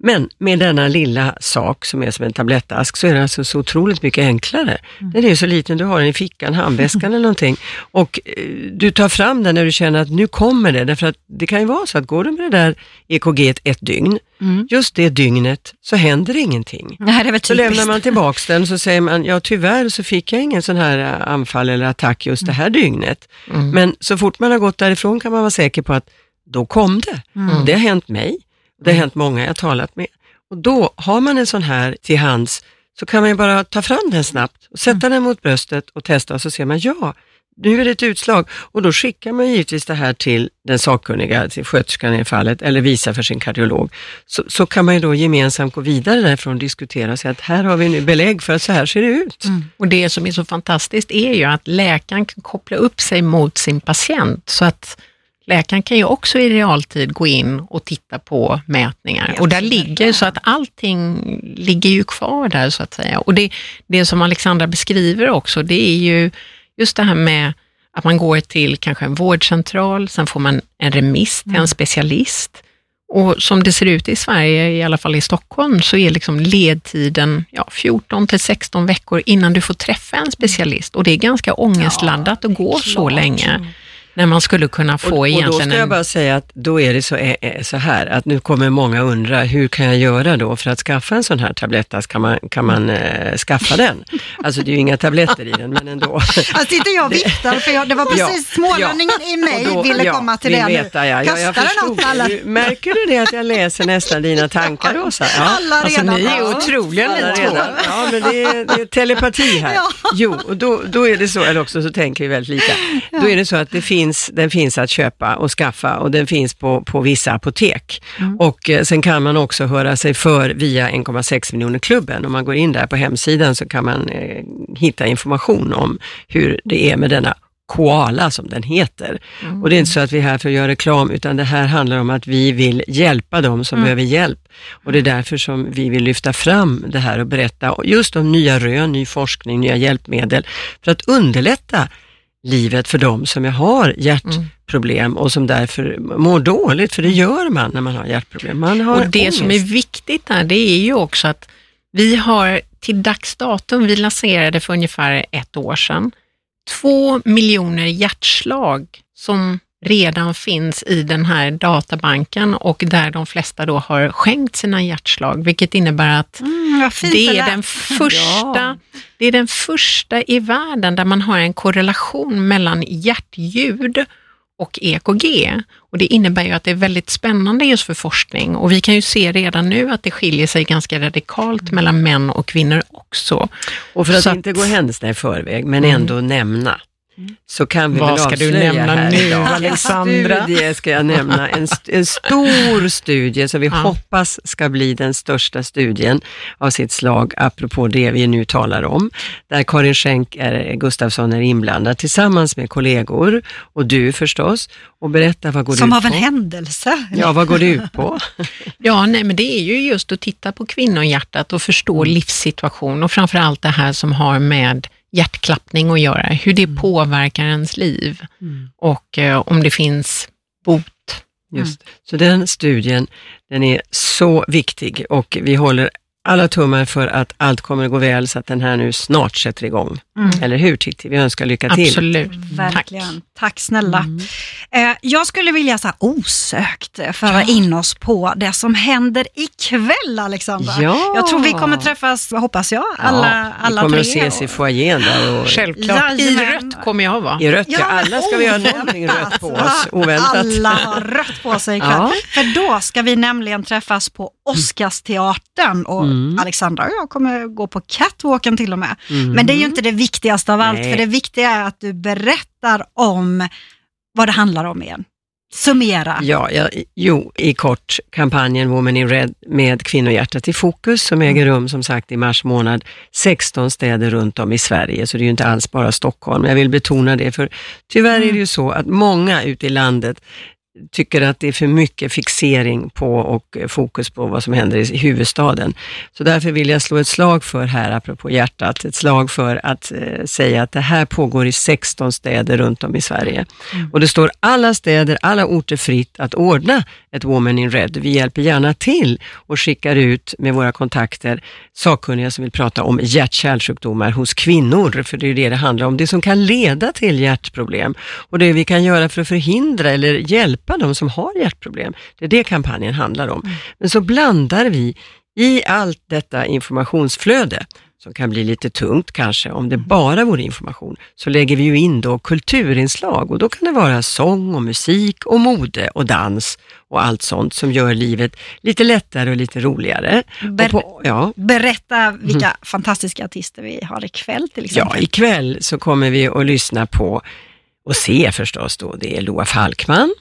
A: Mm. Men med denna lilla sak som är som en tablettask så är det alltså så otroligt mycket enklare.
B: Mm.
A: Den är så liten, du har den i fickan, handväskan eller någonting och eh, du tar fram den när du känner att nu kommer det. Därför att det kan ju vara så att går du med det där EKG ett, ett dygn,
B: Mm.
A: just det dygnet så händer ingenting.
B: Nej, det är väl
A: Så lämnar man tillbaks den så säger man, ja tyvärr så fick jag ingen sån här eh, anfall eller attack just det här dygnet.
C: Mm.
A: Men så fort man har gått därifrån kan man vara säker på att då kom det.
B: Mm.
A: Det har hänt mig, det har hänt många jag talat med. Och då har man en sån här till hands så kan man ju bara ta fram den snabbt och sätta den mot bröstet och testa och så ser man, ja, nu är det ett utslag. Och då skickar man givetvis det här till den sakkunniga, till sköterskan i fallet, eller visar för sin kardiolog. Så, så kan man ju då gemensamt gå vidare därifrån och diskutera och säga att här har vi nu belägg för att så här ser det ut.
C: Och det som är så fantastiskt är ju att läkaren kan koppla upp sig mot sin patient, så att läkaren kan ju också i realtid gå in och titta på mätningar. Och där ligger så att allting ligger ju kvar där så att säga. Och det, det som Alexandra beskriver också, det är ju just det här med att man går till kanske en vårdcentral, sen får man en remiss till en specialist. Och som det ser ut i Sverige, i alla fall i Stockholm, så är liksom ledtiden ja, 14 till 16 veckor innan du får träffa en specialist. Och det är ganska ångestladdat att gå så länge, när man skulle kunna få
A: Och, och då
C: egentligen
A: ska jag bara säga att då är det så, eh, eh, så här att nu kommer många undra, hur kan jag göra då för att skaffa en sån här tablettask? Kan man, kan man eh, skaffa den? Alltså det är ju inga tabletter i den, men ändå.
B: Alltså sitter jag och viftar, för jag, det var
A: Ja,
B: precis smålänningen i mig
A: då-
B: ville
A: ja,
B: komma till det nu.
A: veta, ja. Ja, jag
B: Kastar den
A: förstod
B: åt alla.
A: Märker du det att jag läser nästan dina tankar, Rosa? Ja.
B: Alla
C: Alltså
B: redan.
C: ni är
B: Ja.
C: otroliga ni två.
A: redan. Ja, men det är, det är telepati här.
B: Ja.
A: Jo, och då, då är det så, eller också så tänker vi väldigt lika. Då är det så att det finns, den finns att köpa och skaffa och den finns på, på vissa apotek. Och eh, sen kan man också höra sig för via 1,6 miljoner klubben. Om man går in där på hemsidan så kan man eh, hitta information om hur det är med denna koala som den heter. Och det är inte så att vi är här för att göra reklam, utan det här handlar om att vi vill hjälpa dem som behöver hjälp. Och det är därför som vi vill lyfta fram det här och berätta just om nya rön, ny forskning, nya hjälpmedel, för att underlätta livet för dem som har hjärtproblem och som därför mår dåligt, för det gör man när man har hjärtproblem. Man har
C: Och det som är
A: ångest.
C: viktigt där, det är ju också att vi har till dags datum, vi lanserade för ungefär ett år sedan, två miljoner hjärtslag som redan finns i den här databanken och där de flesta då har skänkt sina hjärtslag, vilket innebär att
B: Mm,
C: det är
B: lät.
C: den första,
A: Ja.
C: det är den första i världen där man har en korrelation mellan hjärtljud och EKG. Och det innebär ju att det är väldigt spännande just för forskning och vi kan ju se redan nu att det skiljer sig ganska radikalt mellan män och kvinnor också.
A: Och för att
C: att-
A: inte gå händelserna i förväg, men
C: Mm.
A: ändå nämna, så kan vi
C: Vad
A: väl
C: ska du nämna
A: här
C: nu,
A: idag.
C: Alexandra?
A: En studie ska jag nämna, en, st- en stor studie som vi
C: Ja.
A: hoppas ska bli den största studien av sitt slag, apropå det vi nu talar om, där Karin Schenk är, Gustafsson är inblandad tillsammans med kollegor och du förstås, och berätta vad går det
B: Som
A: ut
B: av en
A: på?
B: händelse.
A: Ja, vad går det ut på?
C: Ja, nej, men det är ju just att titta på kvinnohjärtat och förstå livssituation och framför allt det här som har med hjärtklappning att göra, hur det påverkar ens liv och eh, om det finns bot.
A: Just. Så den studien, den är så viktig och vi håller alla tummar för att allt kommer att gå väl så att den här nu snart sätter igång. Eller hur Titti? Vi önskar lycka till.
C: Absolut.
B: Verkligen. Tack, snälla.
A: Mm.
B: Eh, jag skulle vilja så här, osökt eh, föra in oss på det som händer ikväll, Alexandra.
A: Ja.
B: Jag tror vi kommer träffas, hoppas jag, alla,
A: ja,
B: alla
A: vi kommer
B: tre.
A: att ses i foajén där och
C: Självklart. I rött kommer jag vara.
A: i rött. Ja,
B: Ja,
A: alla ska vi ha någonting rött på oss, oväntat.
B: Alla har rött på sig ikväll.
A: Ja.
B: För då ska vi nämligen träffas på Oscarsteatern och
A: Mm.
B: Alexandra och jag kommer gå på catwalken till och med.
A: Mm.
B: Men det är ju inte det viktigaste av allt,
A: Nej.
B: för det viktiga är att du berättar om vad det handlar om igen. Summera.
A: Ja, ja, jo, i kort, kampanjen Women in Red med Kvinnohjärtat i fokus som äger rum som sagt i mars månad, 16 städer runt om i Sverige, så det är ju inte alls bara Stockholm. Jag vill betona det, för tyvärr är det ju så att många ute i landet tycker att det är för mycket fixering på och fokus på vad som händer i huvudstaden. Så därför vill jag slå ett slag för här, apropå hjärtat, ett slag för att eh, säga att det här pågår i 16 städer runt om i Sverige. Mm. Och det står alla städer, alla orter fritt att ordna ett Woman in Red. Vi hjälper gärna till och skickar ut med våra kontakter sakkunniga som vill prata om hjärt-kärlsjukdomar hos kvinnor, för det är det det handlar om. Det som kan leda till hjärtproblem och det vi kan göra för att förhindra eller hjälpa de som har hjärtproblem. Det är det kampanjen handlar om. Mm. Men så blandar vi i allt detta informationsflöde som kan bli lite tungt kanske, om det bara vore information, så lägger vi ju in då kulturinslag och då kan det vara sång och musik och mode och dans och allt sånt som gör livet lite lättare och lite roligare.
B: Ber på, ja. Berätta vilka mm. fantastiska artister vi har ikväll till exempel.
A: Ja, ikväll så kommer vi att lyssna på och se förstås då, det är Loa Falkman.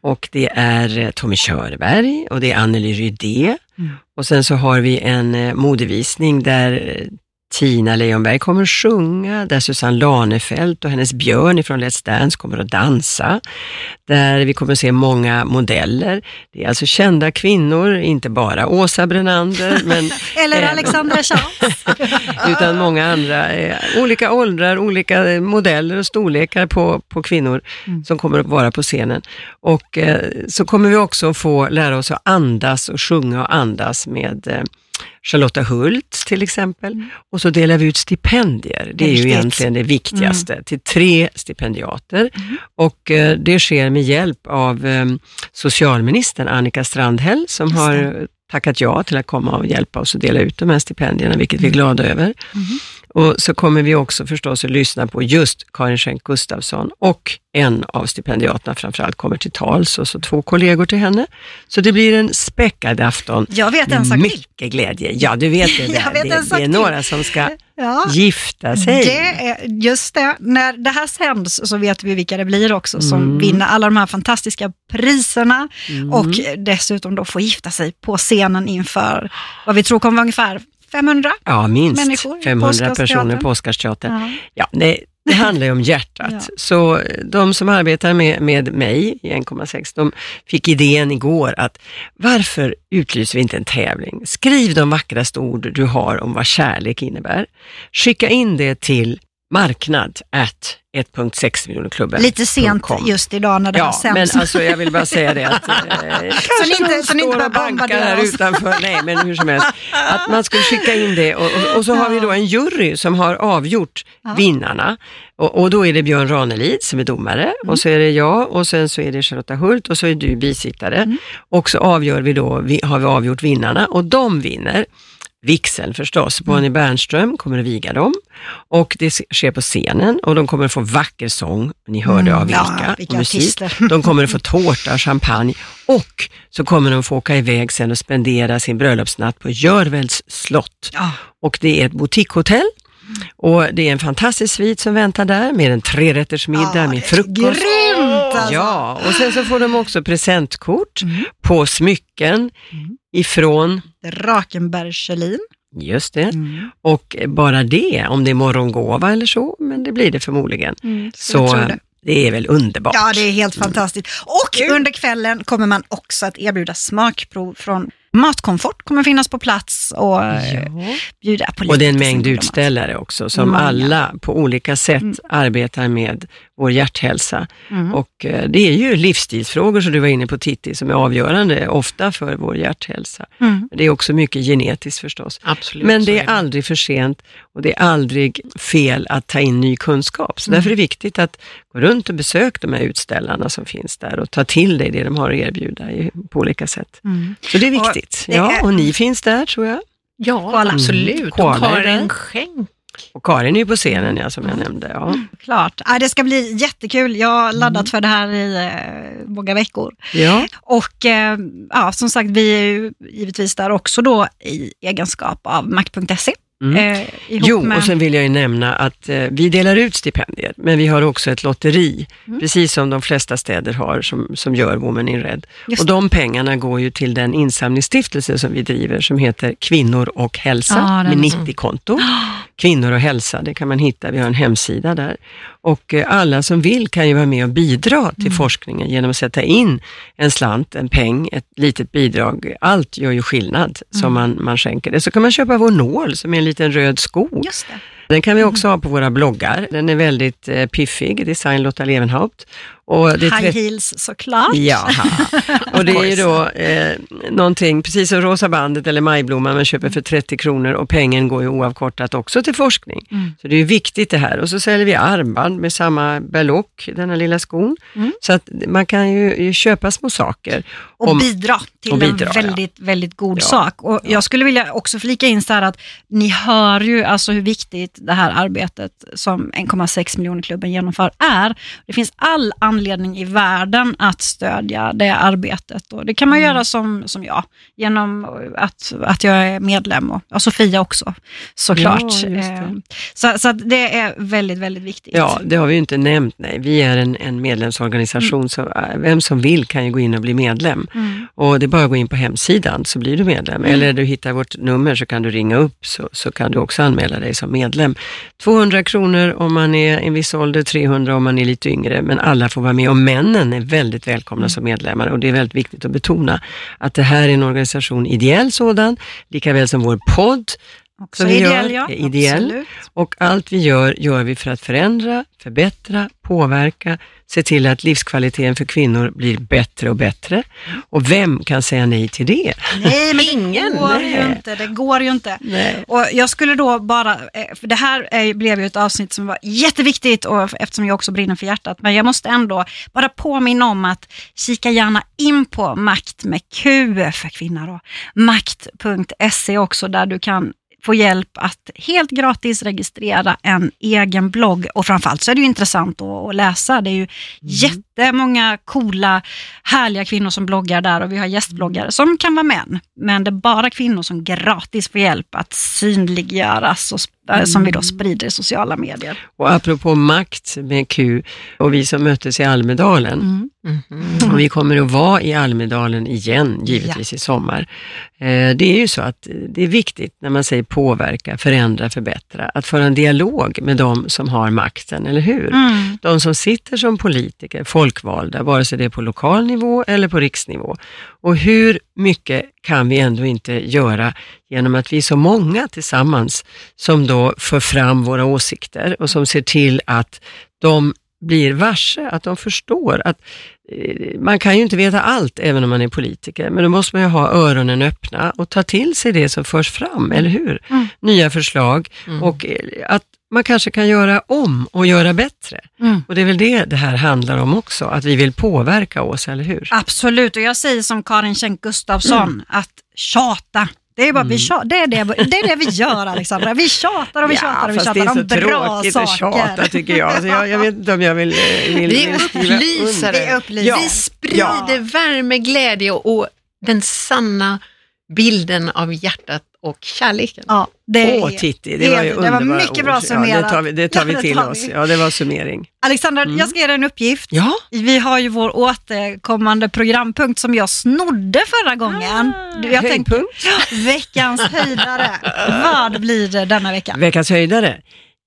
A: Och det är eh, Tommy Körberg och det är Anneli Rydé. Mm. Och sen så har vi en eh, modevisning där eh, Tina Leonberg kommer att sjunga, där Susanne Lanefelt och hennes Björn ifrån Let's Dance kommer att dansa, där vi kommer att se många modeller. Det är alltså kända kvinnor, inte bara Åsa Brenander, men
B: Eller Alexandra Charles.
A: utan många andra, eh, olika åldrar, olika modeller och storlekar på, på kvinnor mm. som kommer att vara på scenen. Och eh, så kommer vi också få lära oss att andas och sjunga och andas med eh, Charlotta Hult till exempel. Mm. Och så delar vi ut stipendier. Det är ju egentligen det viktigaste, mm. till tre stipendiater. Mm. Och eh, det sker med hjälp av eh, socialministern Annika Strandhäll som har tackat ja till att komma och hjälpa oss att dela ut de här stipendierna, vilket vi är mm. glada över. Mm. Och så kommer vi också förstås att lyssna på just Karin Schenk Gustafsson och en av stipendiaterna framförallt kommer till tals och så två kollegor till henne. Så det blir en späckad afton.
B: Jag vet en sak
A: Mycket glädje. Ja, du vet det. Där. vet det, det är några som ska ja. gifta sig.
B: Det är, just det, när det här sänds så vet vi vilka det blir också som mm. vinner alla de här fantastiska priserna mm. och dessutom då får gifta sig på scenen inför vad vi tror kommer vara ungefär 500
A: ja, minst människor 500 personer på Oscarsteatern. Ja. Ja, nej, det handlar ju om hjärtat. Ja. Så de som arbetar med, med mig i 1,6, de fick idén igår att varför utlyser vi inte en tävling? Skriv de vackraste ord du har om vad kärlek innebär. Skicka in det till marknad at 1.6 miljoner
B: Lite sent just idag när det
A: ja,
B: har sänds.
A: men alltså jag vill bara säga det att eh,
B: så ni inte, så ni inte bara bombardera
A: här utanför. Nej, men hur som helst. Att man skulle skicka in det och, och, och så har vi då en jury som har avgjort ja. vinnarna. Och, och, då är det Björn Ranelid som är domare mm. och så är det jag och sen så är det Charlotta Hult och så är du bisittare. Mm. Och så avgör vi då, vi, har vi avgjort vinnarna och de vinner vigseln förstås. Bonnie mm. Bernström kommer att viga dem och det sker på scenen och de kommer att få vacker sång, ni hörde mm, av vilka, ja, vilka musik. De kommer att få tårta och champagne och så kommer de att få åka iväg sen och spendera sin bröllopsnatt på Görvels slott. Ja. Och det är ett boutiquehotell och det är en fantastisk svit som väntar där med en trerättersmiddag ja, med frukost.
B: Grymt alltså.
A: Ja, och sen så får de också presentkort mm. på smycken mm. Ifrån
B: Rakenberg Kjellin.
A: Just det. Mm. Och bara det, om det är morgongåva eller så, men det blir det förmodligen. Mm, så, så det. det. är väl underbart.
B: Ja, det är helt fantastiskt. Och under kvällen kommer man också att erbjuda smakprov från Matkomfort kommer finnas på plats och ja. bjuda på lite.
A: Och det är en mängd utställare också som Många. alla på olika sätt mm. arbetar med vår hjärthälsa. Mm. Och eh, det är ju livsstilsfrågor som du var inne på Titti som är avgörande ofta för vår hjärthälsa. Mm. Det är också mycket genetiskt förstås.
C: Absolut,
A: Men det är, det. aldrig för sent och det är aldrig fel att ta in ny kunskap. Så mm. därför är det viktigt att gå runt och besöka de här utställarna som finns där och ta till dig det de har att erbjuda på olika sätt. Mm. Så det är viktigt. Och, ja, och ni finns där tror jag.
C: Ja, absolut. Mm. Och Karin Schenk
A: och Karin är ju på scenen, ja, som jag nämnde. Ja.
B: Klart. Ja, det ska bli jättekul. Jag har laddat mm. för det här i eh, många veckor.
A: Ja.
B: Och eh, ja, som sagt, vi är ju givetvis där också då i egenskap av Mac.se
A: Mm.
B: Eh,
A: Jo,
B: med...
A: och sen vill jag ju nämna att eh, vi delar ut stipendier, men vi har också ett lotteri,
B: Mm.
A: precis som de flesta städer har som, som gör Women in Red.
B: Just
A: Och de pengarna går ju till den insamlingsstiftelse som vi driver som heter Kvinnor och hälsa
B: den
A: med
B: är
A: 90-konto. Kvinnor och hälsa, det kan man hitta, vi har en hemsida där. Och eh, alla som vill kan ju vara med och bidra till
B: Mm.
A: forskningen genom att sätta in en slant, en peng, ett litet bidrag. Allt gör ju skillnad
B: Mm.
A: som man, man skänker det. Så kan man köpa vår nål som är en liten röd sko.
B: Just det.
A: Den kan vi
B: Mm.
A: också ha på våra bloggar. Den är väldigt eh, piffig, design Lotta Levenhaupt. Och det är
B: High
A: 30
B: heels såklart.
A: Jaha. Och det är ju då eh, någonting, precis som Rosa bandet eller Majblomman, man köper för 30 kronor och pengen går ju oavkortat också till forskning.
B: Mm.
A: Så det är ju viktigt det här. Och så säljer vi armband med samma berlock, den här lilla skon.
B: Mm.
A: Så att man kan ju, ju köpa små saker.
B: Och
A: Om-
B: bidra till
A: och bidra,
B: en väldigt, väldigt god
A: Ja.
B: sak. Och Jag skulle vilja också flika in så här att ni hör ju alltså hur viktigt det här arbetet som 1,6 miljoner klubben genomför är. Det finns all anledning i världen att stödja det arbetet. Och det kan man
A: Mm.
B: göra som, som jag, genom att, att jag är medlem och, och Sofia också såklart.
A: Ja, just det.
B: Eh, Så, så det är väldigt, väldigt viktigt.
A: Ja, det har vi ju inte nämnt. Nej. Vi är en, en medlemsorganisation, så äh, vem som vill kan ju gå in och bli medlem.
B: Mm.
A: Och det är bara att gå in på hemsidan så blir du medlem. Eller du hittar vårt nummer så kan du ringa upp så, så kan du också anmäla dig som medlem. 200 kronor om man är en viss ålder, 300 om man är lite yngre, men alla får vara med. Och männen är väldigt välkomna som medlemmar. Och det är väldigt viktigt att betona att det här är en organisation, ideell sådan, lika väl som vår podd
B: Också
A: vi
B: ideell,
A: gör,
B: ja.
A: ideell.
B: Absolut.
A: och allt vi gör, gör vi för att förändra, förbättra, påverka, se till att livskvaliteten för kvinnor blir bättre och bättre. Och vem kan säga nej till det?
B: Nej, men
C: Ingen,
B: det går
A: nej.
B: ju inte. Det går ju inte.
A: Nej.
B: Och jag skulle då bara, eh, för det här är, blev ju ett avsnitt som var jätteviktigt och eftersom jag också brinner för hjärtat, men jag måste ändå bara påminna om att kika gärna in på makt med Q för kvinnor då, makt.se också där du kan få hjälp att helt gratis registrera en egen blogg och framförallt så är det ju intressant att, att läsa. Det är ju mm jättemånga coola, härliga kvinnor som bloggar där och vi har gästbloggare som kan vara män. Men det är bara kvinnor som gratis får hjälp att synliggöras och äh, som vi då sprider i sociala medier.
A: Och apropå makt med Q och vi som möttes i Almedalen,
B: Mm.
C: Mhm.
A: och vi kommer att vara i Almedalen igen, givetvis i sommar. Eh, Det är ju så att det är viktigt när man säger påverka, förändra, förbättra, att föra en dialog med de som har makten, eller hur?
B: Mm.
A: De som sitter som politiker, folkvalda, vare sig det är på lokal nivå eller på riksnivå. Och hur mycket kan vi ändå inte göra genom att vi är så många tillsammans som då för fram våra åsikter och som ser till att de blir varse, att de förstår att eh, man kan ju inte veta allt även om man är politiker, men då måste man ju ha öronen öppna och ta till sig det som förs fram, eller hur?
B: Mm.
A: Nya förslag
C: Mm.
A: och eh, att man kanske kan göra om och göra bättre.
B: Mm.
A: Och det är väl det det här handlar om också, att vi vill påverka oss, eller hur?
B: Absolut, och jag säger som Karin Schenk Gustafsson, att tjata. Det är, bara, vi tja- det, är det, det är det vi gör Alexandra. Vi tjatar och vi tjatar och vi tjatar
A: det är så
B: om bra
A: tråkigt
B: saker.
A: att tjata tycker jag. Så jag. Jag vet inte om jag vill, eh, vill,
C: Vi är
A: vill skriva
C: upplysare.
A: under.
B: Vi är upplysare.
C: Vi sprider värme, glädje och den sanna bilden av hjärtat och kärleken.
B: Ja, det
A: Åh
B: är-
A: Titti, det,
B: det
A: var ju
B: det. Det var mycket bra
A: ord. Ja,
B: summerat.
A: det tar vi, det tar vi
B: Ja, det
A: till
B: tar
A: oss.
B: vi.
A: Ja, det var summering.
B: Alexandra,
A: Mm.
B: jag ska ge dig en uppgift.
A: Ja,
B: Vi har ju vår återkommande programpunkt som jag snodde förra gången. Du, jag tänkte,
A: höjdpunkt.
B: veckans höjdare. Vad blir det denna vecka?
A: Veckans höjdare?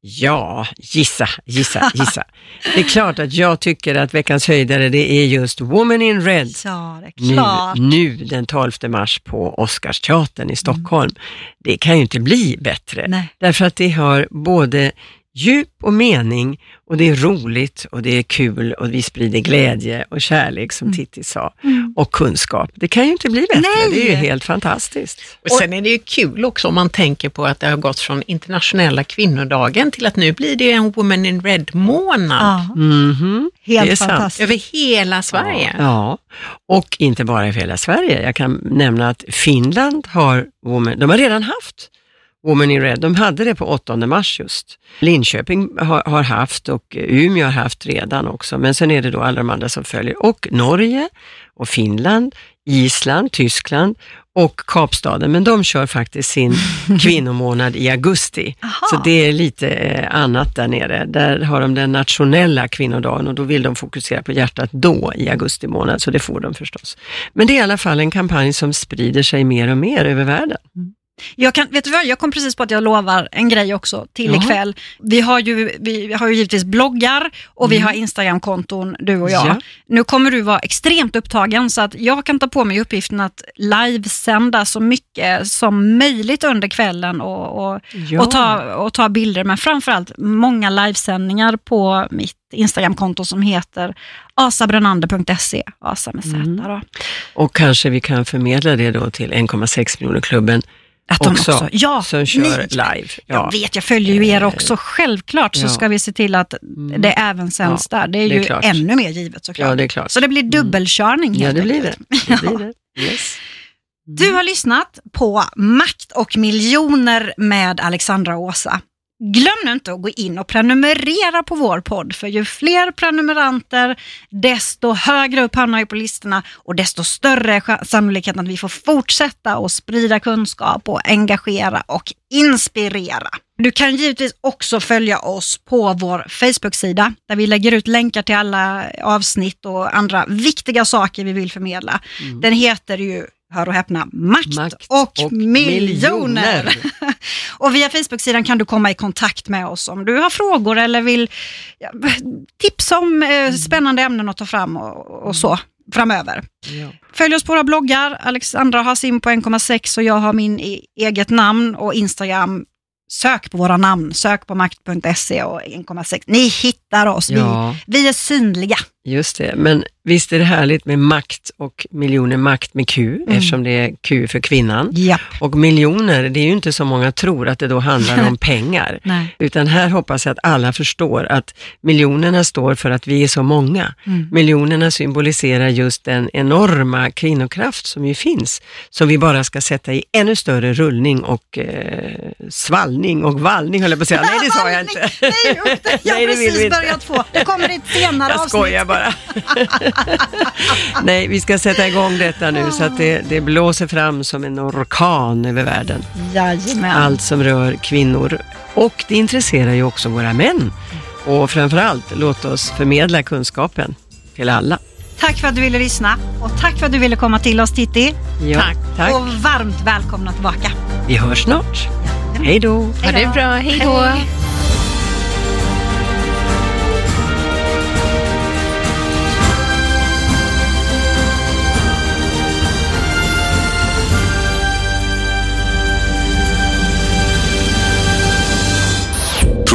A: Ja, gissa, gissa, gissa. Det är klart att jag tycker att veckans höjdare det är just Woman in Red.
B: Ja,
A: Nu,
B: klart.
A: nu den 12 mars på Oscarsteatern i Stockholm. Det kan ju inte bli bättre.
B: Nej.
A: Därför att det har både djup och mening och det är roligt och det är kul och vi sprider glädje och kärlek som Titti sa. Och kunskap. Det kan ju inte bli bättre.
B: Nej.
A: Det är ju helt fantastiskt.
C: Och sen är det ju kul också om man tänker på att det har gått från internationella kvinnodagen till att nu blir det en Women in Red-månad
B: Ja.
A: Det är
B: helt
A: sant.
B: fantastiskt.
C: över hela Sverige.
A: Ja, och inte bara i hela Sverige. Jag kan nämna att Finland har, woman, de har redan haft Woman in Red. De hade det på 8 mars just. Linköping har, har haft och Umeå har haft redan också, men sen är det då alla de andra som följer. Och Norge och Finland, Island, Tyskland och Kapstaden, men de kör faktiskt sin kvinnomånad i augusti.
B: Aha.
A: Så det är lite eh, annat där nere. Där har de den nationella kvinnodagen och då vill de fokusera på hjärtat då i augusti månad, så det får de förstås. Men det är i alla fall en kampanj som sprider sig mer och mer över världen.
B: Jag, kan, vet du vad, jag kom precis på att jag lovar en grej också till
A: Jaha.
B: ikväll. Vi har, ju, vi har ju givetvis bloggar och vi
A: Mm.
B: har Instagramkonton, du och jag.
A: Ja.
B: Nu kommer du vara extremt upptagen så att jag kan ta på mig uppgiften att livesända så mycket som möjligt under kvällen och, och,
A: Ja.
B: och, ta, och ta bilder, men framförallt många livesändningar på mitt Instagramkonto som heter asabrenander.se, asa med Z.
A: Mm. Och kanske vi kan förmedla det då till 1,6 miljoner klubben
B: Att de
A: också,
B: också, ja,
A: som kör
B: ni-
A: live.
B: Jag vet, jag följer ju er också. Självklart så
A: ja.
B: ska vi se till att
A: Mm.
B: det även sänds där. Det är
A: det är
B: ju
A: klart.
B: ännu mer givet såklart.
A: Ja, det är klart.
B: Så det blir dubbelkörning
A: Ja,
B: helt
A: det blir det. det, blir det. Yes.
B: Du har lyssnat på Makt och miljoner med Alexandra och Åsa. Glöm nu inte att gå in och prenumerera på vår podd, för ju fler prenumeranter, desto högre upp hamnar vi på listorna och desto större är sannolikheten att vi får fortsätta att sprida kunskap och engagera och inspirera. Du kan givetvis också följa oss på vår Facebook-sida där vi lägger ut länkar till alla avsnitt och andra viktiga saker vi vill förmedla. Den heter ju, hör och häpna, Makt,
A: Mm. Makt
B: och,
A: och
B: miljoner.
A: miljoner.
B: och via Facebook-sidan kan du komma i kontakt med oss om du har frågor eller vill ja, tipsa om
A: Mm.
B: eh, spännande ämnen att ta fram och, och så framöver.
A: Ja.
B: Följ oss på våra bloggar. Alexandra har sin på 1,6 och jag har min i eget namn och Instagram. Sök på våra namn, sök på makt.se och 1,6. Ni hittar oss,
A: ja,
B: vi, vi är synliga.
A: Just det. Men visst är det härligt med makt och miljoner, makt med Q, eftersom det är Q för kvinnan.
B: Japp.
A: Och miljoner, det är ju inte så många tror att det då handlar om pengar.
B: Nej.
A: Utan här hoppas jag att alla förstår att miljonerna står för att vi är så många.
B: Mm.
A: Miljonerna symboliserar just den enorma kvinnokraft som ju finns, som vi bara ska sätta i ännu större rullning och eh, svallning och vallning höll jag på att säga. Nej, det sa jag inte.
B: Nej. Jag har precis börjat få. Det kommer i ett senare avsnitt.
A: Bara. Nej, vi ska sätta igång detta nu så att det, det blåser fram som en orkan över världen.
B: Jajamän.
A: Allt som rör kvinnor. Och det intresserar ju också våra män. Och framförallt, låt oss förmedla kunskapen till alla.
B: Tack för att du ville lyssna och tack för att du ville komma till oss Titti.
A: Ja,
C: Tack.
A: tack.
B: Och varmt välkomna tillbaka.
A: Vi hörs snart. Hej då.
C: Ha det bra, hej då.